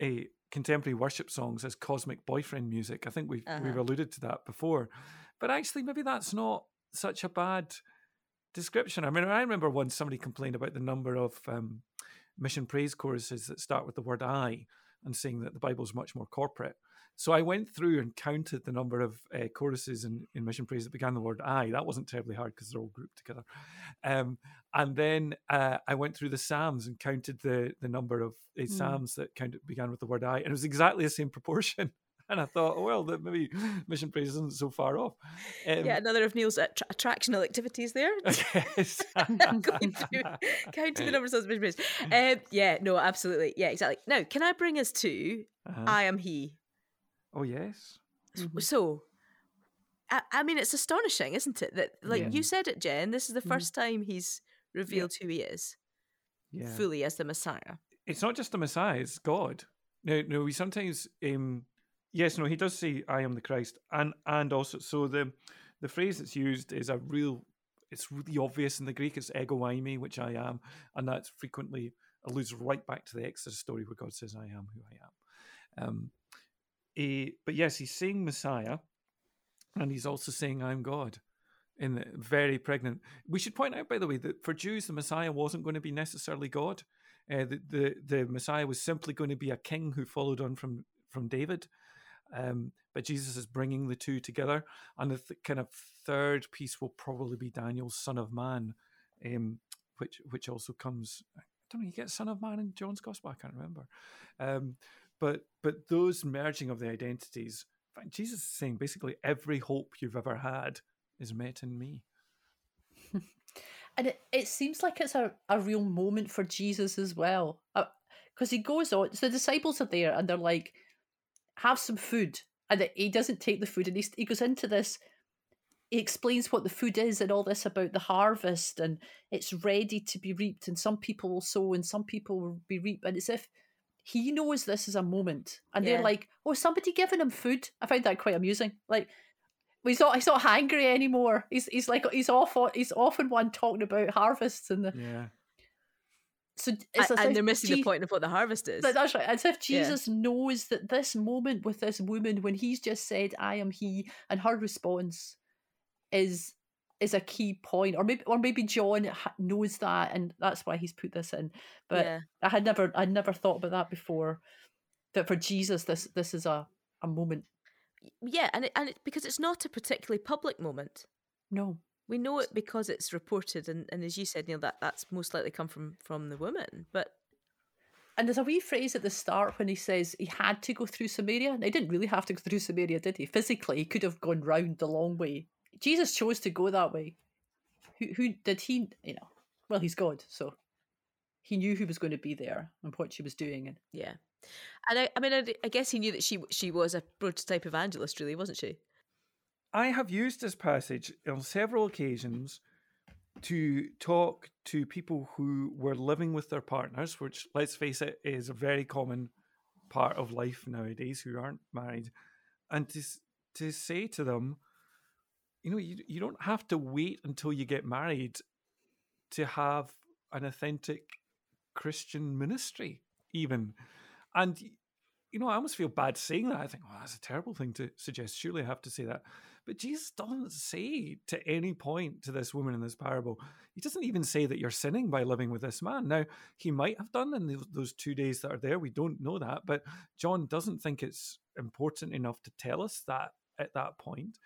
a contemporary worship songs as cosmic boyfriend music. I think we've uh-huh. we've alluded to that before, but actually maybe that's not such a bad description. I mean, I remember once somebody complained about the number of um, mission praise choruses that start with the word "I" and saying that the Bible is much more corporate. So I went through and counted the number of uh, choruses in, in Mission Praise that began the word I. That wasn't terribly hard because they're all grouped together. Um, and then uh, I went through the Psalms and counted the the number of uh, mm. Psalms that counted, began with the word I. And it was exactly the same proportion. And I thought, oh, well, that maybe Mission Praise isn't so far off. Um, yeah, another of Neil's attra- attractional activities there. Yes. Going through, counting the numbers of Mission Praise. Um, yeah, no, absolutely. Yeah, exactly. Now, can I bring us to uh-huh. I Am He? Oh yes. Mm-hmm. So, I, I, mean, it's astonishing, isn't it? That like yeah. you said it, Jen. This is the 1st mm-hmm. time he's revealed yeah. who he is, yeah. fully as the Messiah. It's not just the Messiah; it's God. No, no. We sometimes, um, yes, no. He does say, "I am the Christ," and and also, so the the phrase that's used is a real. It's really obvious in the Greek. It's ego eimi, which I am, and that's frequently alludes right back to the Exodus story where God says, "I am who I am." Um, he, but yes, he's saying Messiah, and he's also saying I'm God. In the very pregnant. We should point out, by the way, that for Jews, the Messiah wasn't going to be necessarily God. Uh, the, the, the Messiah was simply going to be a king who followed on from from David. Um, but Jesus is bringing the two together, and the th- kind of third piece will probably be Daniel's Son of Man, um, which which also comes. I don't know. You get Son of Man in John's Gospel. I can't remember. Um, but but those merging of the identities, Jesus is saying basically every hope you've ever had is met in me. and it, it seems like it's a, a real moment for Jesus as well. Because uh, he goes on, so the disciples are there and they're like, have some food. And he doesn't take the food and he, he goes into this he explains what the food is and all this about the harvest and it's ready to be reaped and some people will sow and some people will be reaped and it's if he knows this is a moment, and yeah. they're like, "Oh, somebody giving him food." I find that quite amusing. Like, he's not he's not hangry anymore. He's he's like he's off he's often one talking about harvests and the yeah. So it's and, and they're missing Je- the point of what the harvest is. That's right. As if Jesus yeah. knows that this moment with this woman, when he's just said, "I am He," and her response is is a key point, or maybe or maybe John knows that, and that's why he's put this in. But yeah. I had never I'd never thought about that before. That for Jesus, this this is a a moment. Yeah, and it, and it, because it's not a particularly public moment. No, We know it because it's reported, and, and as you said, Neil, that that's most likely come from from the woman. But And there's a wee phrase at the start when he says he had to go through Samaria. And he didn't really have to go through Samaria, did he? Physically, he could have gone round the long way. Jesus chose to go that way. Who, who did he? You know, well, he's God, so he knew who was going to be there and what she was doing. And yeah, and I, I mean, I, I guess he knew that she she was a prototype evangelist, really, wasn't she? I have used this passage on several occasions to talk to people who were living with their partners, which, let's face it, is a very common part of life nowadays who aren't married, and to, to say to them, you know, you, you don't have to wait until you get married to have an authentic Christian ministry, even. And, you know, I almost feel bad saying that. I think, well, that's a terrible thing to suggest. Surely I have to say that. But Jesus doesn't say to any point to this woman in this parable, he doesn't even say that you're sinning by living with this man. Now, he might have done in those two days that are there. We don't know that. But John doesn't think it's important enough to tell us that at that point.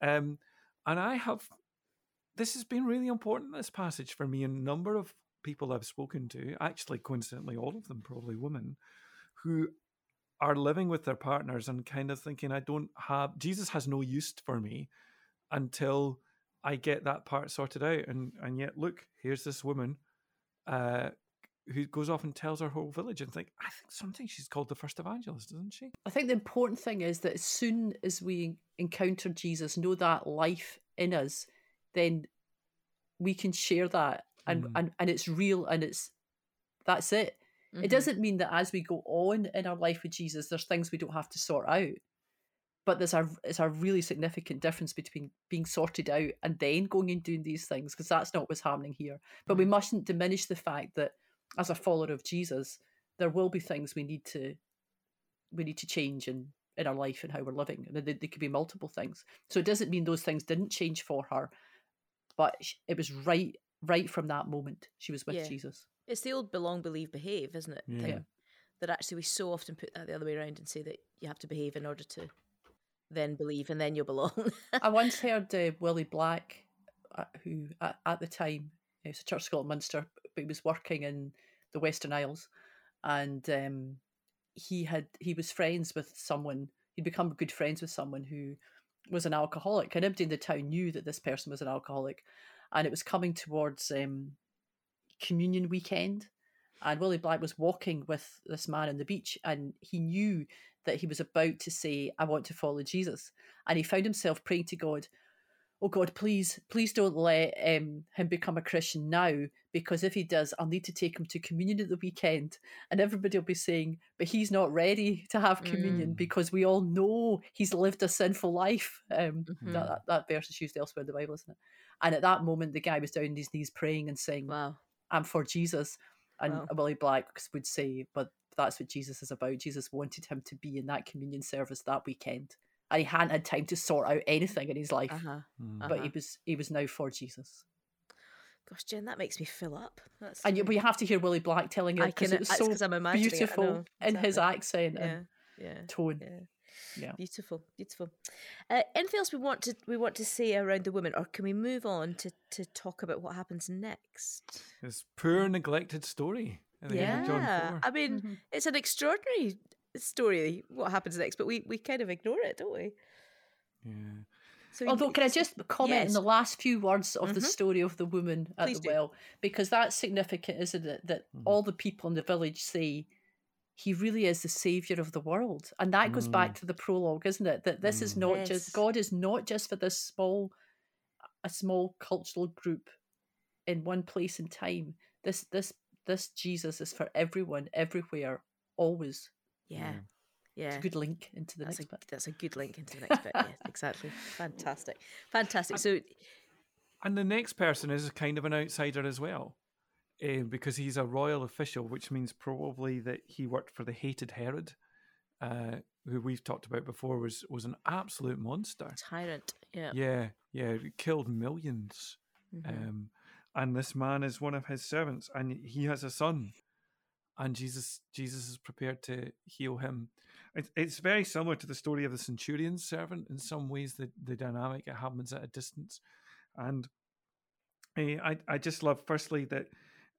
Um, and I have, this has been really important, this passage for me. And a number of people I've spoken to, actually, coincidentally, all of them probably women, who are living with their partners and kind of thinking, I don't have, Jesus has no use for me until I get that part sorted out. And, and yet, look, here's this woman uh, who goes off and tells her whole village and think, I think something she's called the first evangelist, isn't she? I think the important thing is that as soon as we encounter Jesus, know that life in us, then we can share that and, mm. and, and it's real and it's, that's it. Mm-hmm. It doesn't mean that as we go on in our life with Jesus, there's things we don't have to sort out. But there's a it's a really significant difference between being sorted out and then going and doing these things, because that's not what's happening here. But mm-hmm. we mustn't diminish the fact that as a follower of Jesus, there will be things we need to we need to change in, in our life and how we're living. And there, there could be multiple things. So it doesn't mean those things didn't change for her, but it was right right from that moment she was with yeah. Jesus. It's the old belong, believe, behave, isn't it? Yeah. Thing? That actually we so often put that the other way around and say that you have to behave in order to then believe and then you'll belong. I once heard uh, Willie Black, uh, who at, at, the time, he was a church school at Munster, but he was working in the Western Isles, and um, he had he was friends with someone. He'd become good friends with someone who was an alcoholic, and everybody in the town knew that this person was an alcoholic, and it was coming towards um, communion weekend and Willie Black was walking with this man on the beach and he knew that he was about to say, I want to follow Jesus. And he found himself praying to God, Oh God, please, please don't let um, him become a Christian now, because if he does, I'll need to take him to communion at the weekend. And everybody will be saying, But he's not ready to have communion mm. because we all know he's lived a sinful life. Um, mm-hmm. that, that, that verse is used elsewhere in the Bible, isn't it? And at that moment, the guy was down on his knees praying and saying, Wow I'm for Jesus. And wow. Willie Black would say, but that's what Jesus is about. Jesus wanted him to be in that communion service that weekend. And he hadn't had time to sort out anything in his life. Uh-huh. Mm. But uh-huh. he was he was now for Jesus. Gosh, Jen, that makes me fill up. That's and you, but you have to hear Willie Black telling it because it was so beautiful it, in his accent yeah. and yeah. tone. Yeah. Yeah. Beautiful, beautiful. Uh, anything else we want to we want to say around the women, or can we move on to to talk about what happens next? This poor neglected story. yeah, I mean, mm-hmm. it's an extraordinary story. What happens next, but we we kind of ignore it, don't we? Yeah. So Although, can I just comment yes. in the last few words of mm-hmm. the story of the woman at Please the do. well? Because that's significant, isn't it? That mm-hmm. all the people in the village say he really is the savior of the world and that goes mm. back to the prologue isn't it? That this mm. is not yes. just god is not just for this small a small cultural group in one place and time. This this this jesus is for everyone everywhere always. Yeah. Yeah it's a good link into the that's next a, bit. that's a good link into the next bit. Yeah exactly. Fantastic. Fantastic. So and the next person is kind of an outsider as well uh, because he's a royal official, which means probably that he worked for the hated Herod, uh, who we've talked about before, was was an absolute monster, tyrant. Yeah, yeah, yeah. He killed 1000000s mm-hmm. um, and this man is one of his servants, and he has a son, and Jesus Jesus is prepared to heal him. It's, it's very similar to the story of the centurion's servant in some ways. The the dynamic it happens at a distance, and Eh, I I just love firstly that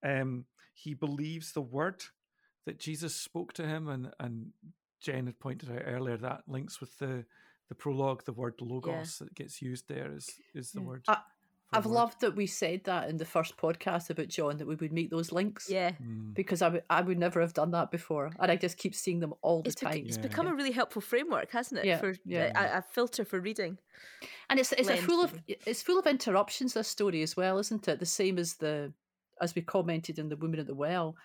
um, he believes the word that Jesus spoke to him, and and Jen had pointed out earlier that links with the the prologue. The word logos that gets used there is is the Yeah. word. I, I've word. loved that we said that in the first podcast about John that we would make those links. Yeah. Mm. Because I would I would never have done that before, and I just keep seeing them all the It's, bec- time. it's Yeah. become a really helpful framework, hasn't it? Yeah, For yeah. A, a filter for reading. and it's it's a full of it's full of interruptions. This story as well, isn't it? The same as the as we commented in the woman at the well.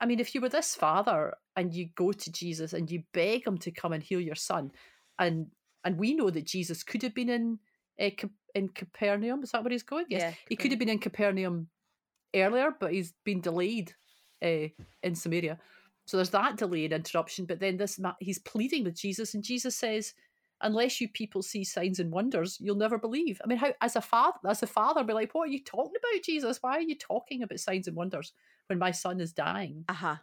I mean, if you were this father and you go to Jesus and you beg him to come and heal your son, and and we know that Jesus could have been in uh, in Capernaum. Is that where he's going? Yes, Yeah, he could have been in Capernaum earlier, but he's been delayed uh, in Samaria. So there's that delay and interruption. But then this he's pleading with Jesus, and Jesus says, "Unless you people see signs and wonders, you'll never believe." I mean, how as a father, as a father, be like, "What are you talking about, Jesus? Why are you talking about signs and wonders when my son is dying?" Aha.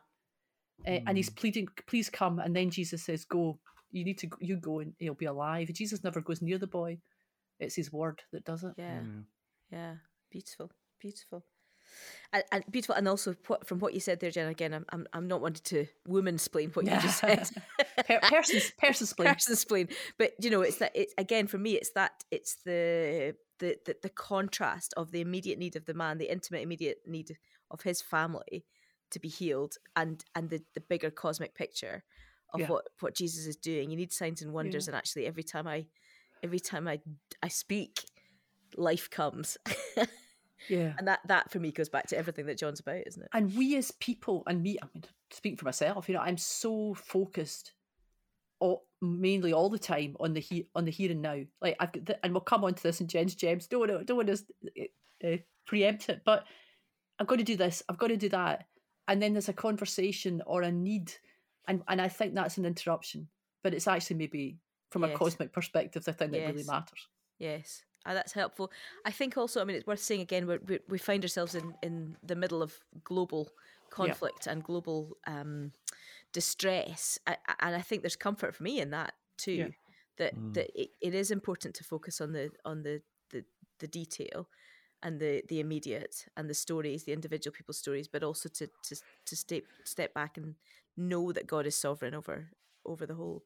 Uh, and he's hmm. pleading, "Please come." And then Jesus says, "Go. You need to. You go, and he'll be alive." Jesus never goes near the boy. It's his word that does it. Yeah. Yeah. Yeah, beautiful, beautiful, and, and beautiful, and also what, from what you said there, Jen. Again, I'm I'm, I'm not wanting to woman splain what you just said, Per- person's person's spleen. person splain, but you know, it's that it's again for me, it's that it's the the the, the contrast of the immediate need of the man, the intimate immediate need of his family to be healed, and and the the bigger cosmic picture of Yeah. what what Jesus is doing. You need signs and wonders, and actually, every time I every time I I speak, life comes. Yeah. and that that for me goes back to everything that John's about, isn't it? and we as people and me i mean speaking for myself you know i'm so focused all, mainly all the time on the he, on the here and now. Like i've got the, and we'll come on to this in jen's gems don't want to don't want to uh, preempt it but i've got to do this i've got to do that. And then there's a conversation or a need and and i think that's an interruption but it's actually maybe from a cosmic perspective the thing that really matters. Yes, uh, that's helpful. I think also, I mean, it's worth saying again, we're, we we find ourselves in in the middle of global conflict and global um, distress, a- a- and I think there's comfort for me in that too. Yeah. That Mm. that it, it is important to focus on the on the the, the detail and the the immediate and the stories, the individual people's stories, but also to to to step step back and know that God is sovereign over over the whole.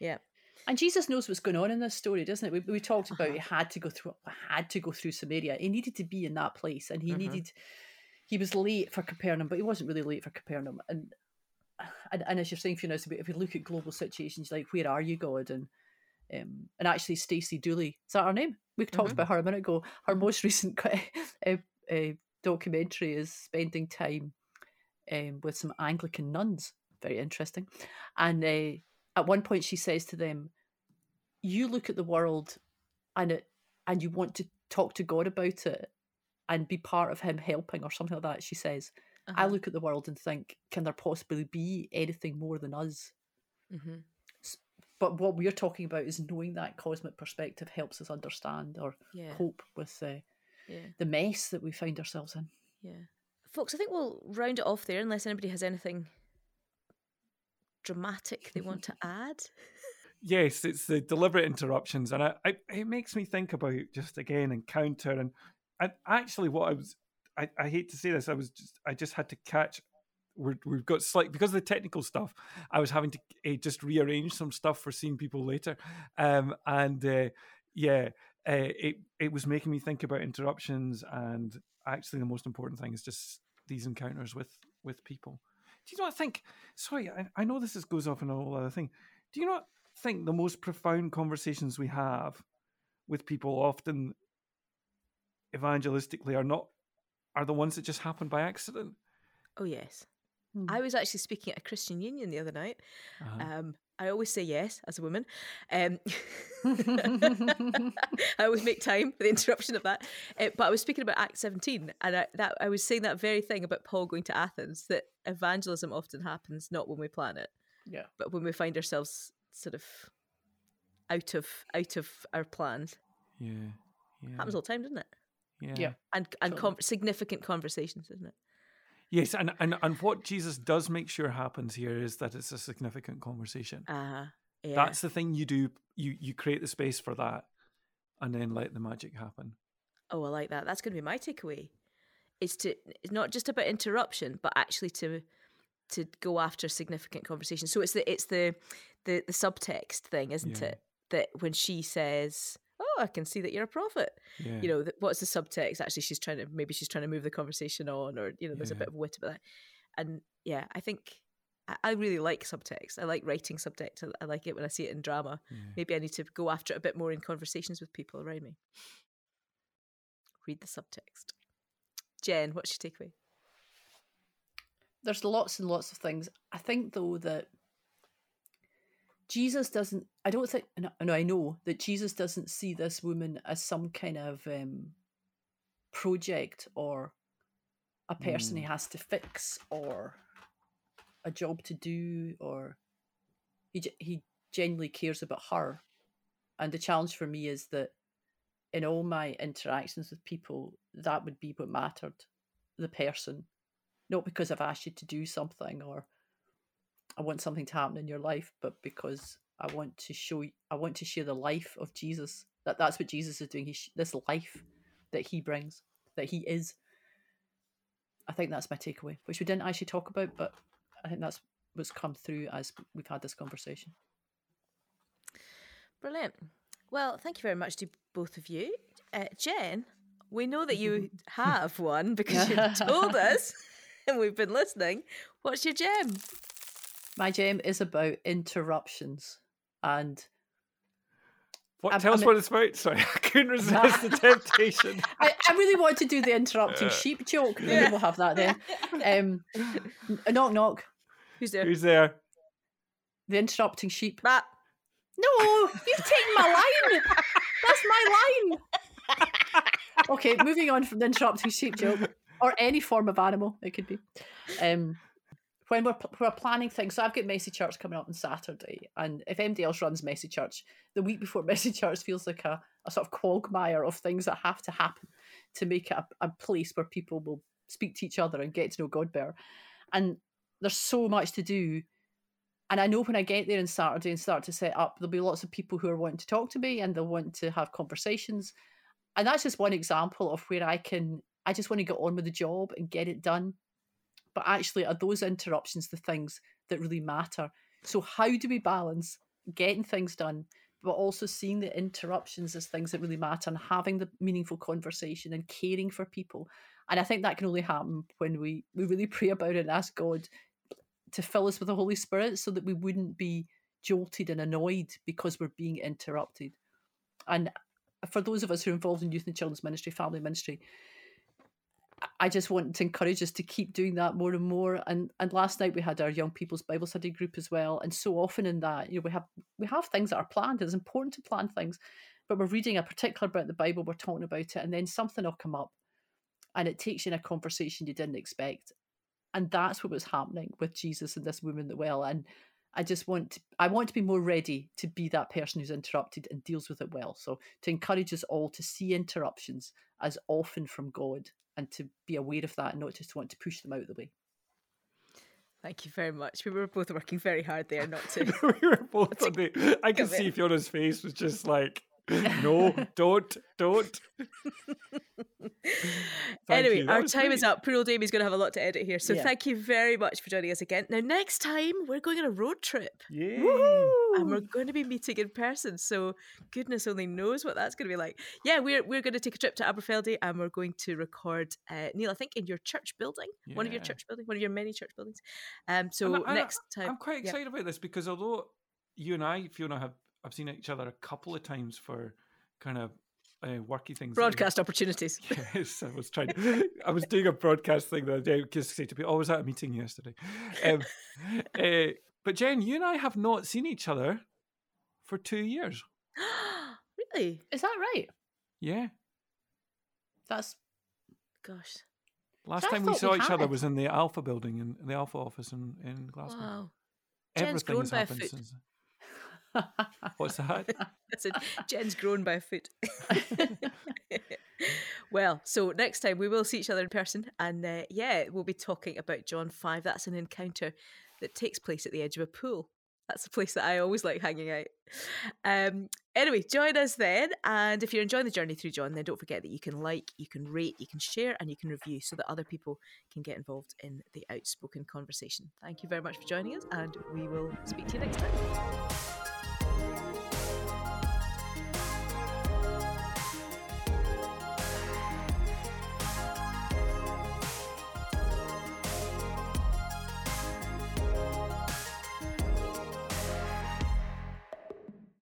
Yeah. And Jesus knows what's going on in this story, doesn't it? We, we talked about Uh-huh. he had to go through had to go through Samaria. He needed to be in that place, and he Mhm. needed. He was late for Capernaum, but he wasn't really late for Capernaum. And and, and as you're saying, Fiona, if we look at global situations, like where are you, God? And um, and actually, Stacey Dooley is that her name? We talked Mhm. about her a minute ago. Her most recent uh, uh, documentary is spending time um, with some Anglican nuns. Very interesting. And uh, at one point, she says to them, "You look at the world, and it, and you want to talk to God about it, and be part of Him helping, or something like that." She says, "I Uh-huh. look at the world and think, can there possibly be anything more than us?" Mhm. But what we're talking about is knowing that cosmic perspective helps us understand or Yeah. cope with uh, Yeah. the mess that we find ourselves in. Yeah. Folks, I think we'll round it off there unless anybody has anything dramatic they want to add. Yes, it's the deliberate interruptions, and I, I it makes me think about just again encounter and and actually what I was I, I hate to say this I was just I just had to catch we're, we've got slight because of the technical stuff I was having to uh, just rearrange some stuff for seeing people later, um and uh, yeah uh, it it was making me think about interruptions and actually the most important thing is just these encounters with with people. Do you not think? Sorry, I, I know this is, goes off on a whole other thing. Do you not think the most profound conversations we have with people often evangelistically are not are the ones that just happen by accident? Oh, yes. Hmm. I was actually speaking at a Christian union the other night. Uh-huh. Um, I always say yes as a woman. Um, I always make time for the interruption of that. Uh, but I was speaking about Act 17, and I, that, I was saying that very thing about Paul going to Athens that evangelism often happens not when we plan it, yeah. but when we find ourselves sort of out of out of our plans. yeah, yeah, Happens all the time, doesn't it? yeah. Yeah. And and Totally. con- significant conversations, isn't it? Yes, and, and and what Jesus does make sure happens here is that it's a significant conversation. Uh, yeah. That's the thing you do. You you create the space for that, and then let the magic happen. Oh, I like that. That's going to be my takeaway. Is to it's not just about interruption, but actually to to go after significant conversation. So it's the it's the the the subtext thing, isn't Yeah. it? That when she says, "Oh, I can see that you're a prophet," Yeah. you know, what's the subtext? Actually, she's trying to maybe she's trying to move the conversation on, or you know, there's a bit of wit about that. And yeah, I think I, really like subtext. I like writing subtext. I, I like it when I see it in drama. Yeah. Maybe I need to go after it a bit more in conversations with people around me. Read the subtext. Jen, what's your takeaway? there's lots and lots of things. I think though that Jesus doesn't. I don't think. No, no, I know that Jesus doesn't see this woman as some kind of um, project or a person he Mm. has to fix or a job to do or he he genuinely cares about her. And the challenge for me is that in all my interactions with people, that would be what mattered, the person not because I've asked you to do something or I want something to happen in your life, but because I want to show I want to share the life of Jesus. That that's what Jesus is doing. He this life that he brings, that he is. I think that's my takeaway, which we didn't actually talk about, but I think that's what's come through as we've had this conversation. Brilliant. Well, thank you very much to both of you. Uh, Jen, we know that you have one because you've told us and we've been listening. What's your gem? My gem is about interruptions and What, I'm- tell us I'm- what it's about. Sorry, I couldn't resist the temptation. I, I really want to do the interrupting sheep joke. Maybe Yeah. we'll have that then. Um, knock knock. Who's there? Who's there? The interrupting sheep. Matt. No, you've taken my line. That's my line. Okay, moving on from the interrupting sheep joke or any form of animal it could be. Um, when we're we're planning things, so I've got Messy Church coming up on Saturday, and if anybody else runs Messy Church, the week before Messy Church feels like a, a sort of quagmire of things that have to happen to make it a, a place where people will speak to each other and get to know God better. And there's so much to do and I know when I get there on Saturday and start to set up, there'll be lots of people who are wanting to talk to me and they'll want to have conversations. And that's just one example of where I can, I just want to get on with the job and get it done. But actually, are those interruptions the things that really matter? So, how do we balance getting things done, but also seeing the interruptions as things that really matter and having the meaningful conversation and caring for people? And I think that can only happen when we, we really pray about it and ask God to fill us with the Holy Spirit so that we wouldn't be jolted and annoyed because we're being interrupted. And for those of us who are involved in youth and children's ministry, family ministry, I- just want to encourage us to keep doing that more and more. And and last night we had our young people's Bible study group as well. And so often in that, you know, we have we have things that are planned. It's important to plan things, but we're reading a particular bit of the Bible, we're talking about it, and then something will come up and it takes you in a conversation you didn't expect and that's what was happening with Jesus and this woman at well. And I just want to, I want to be more ready to be that person who's interrupted and deals with it well. So to encourage us all to see interruptions as often from God and to be aware of that and not just want to push them out of the way. Thank you very much. We were both working very hard there not to. we were both on the. I could Come see. Fiona's face was just like, no, don't, don't. Anyway, our time is up. Poor old Aimee's going to have a lot to edit here. So Yeah. thank you very much for joining us again. Now, next time, we're going on a road trip. Yay. and we're going to be meeting in person. So goodness only knows what that's going to be like. Yeah, we're we're going to take a trip to Aberfeldy and we're going to record uh, Neil. I think in your church building, one of your church building, one of your many church buildings. Um, so And and I- next time, I'm quite yeah. excited about this because although you and I, Fiona, have I've seen each other a couple of times for kind of uh, worky things. that we- broadcast opportunities. Yes, I was trying. I was doing a broadcast thing the other day because say to be, "Oh, I was at a meeting yesterday." Um, uh, but Jen, you and I have not seen each other for two years. really? Is that right? Yeah, That's last Gosh. I time we saw we each other was in the Alpha building in the Alpha office in, in Glasgow. Wow. Jen's Everything grown has by a happened foot. since. What's that? Jen's grown by a foot. well, so next time we will see each other in person, and uh, yeah, we'll be talking about John 5. That's an encounter that takes place at the edge of a pool. That's a place that I always like hanging out. Um, anyway, join us then. And if you're enjoying the journey through John, then don't forget that you can like, you can rate, you can share, and you can review so that other people can get involved in the outspoken conversation. Thank you very much for joining us, and we will speak to you next time.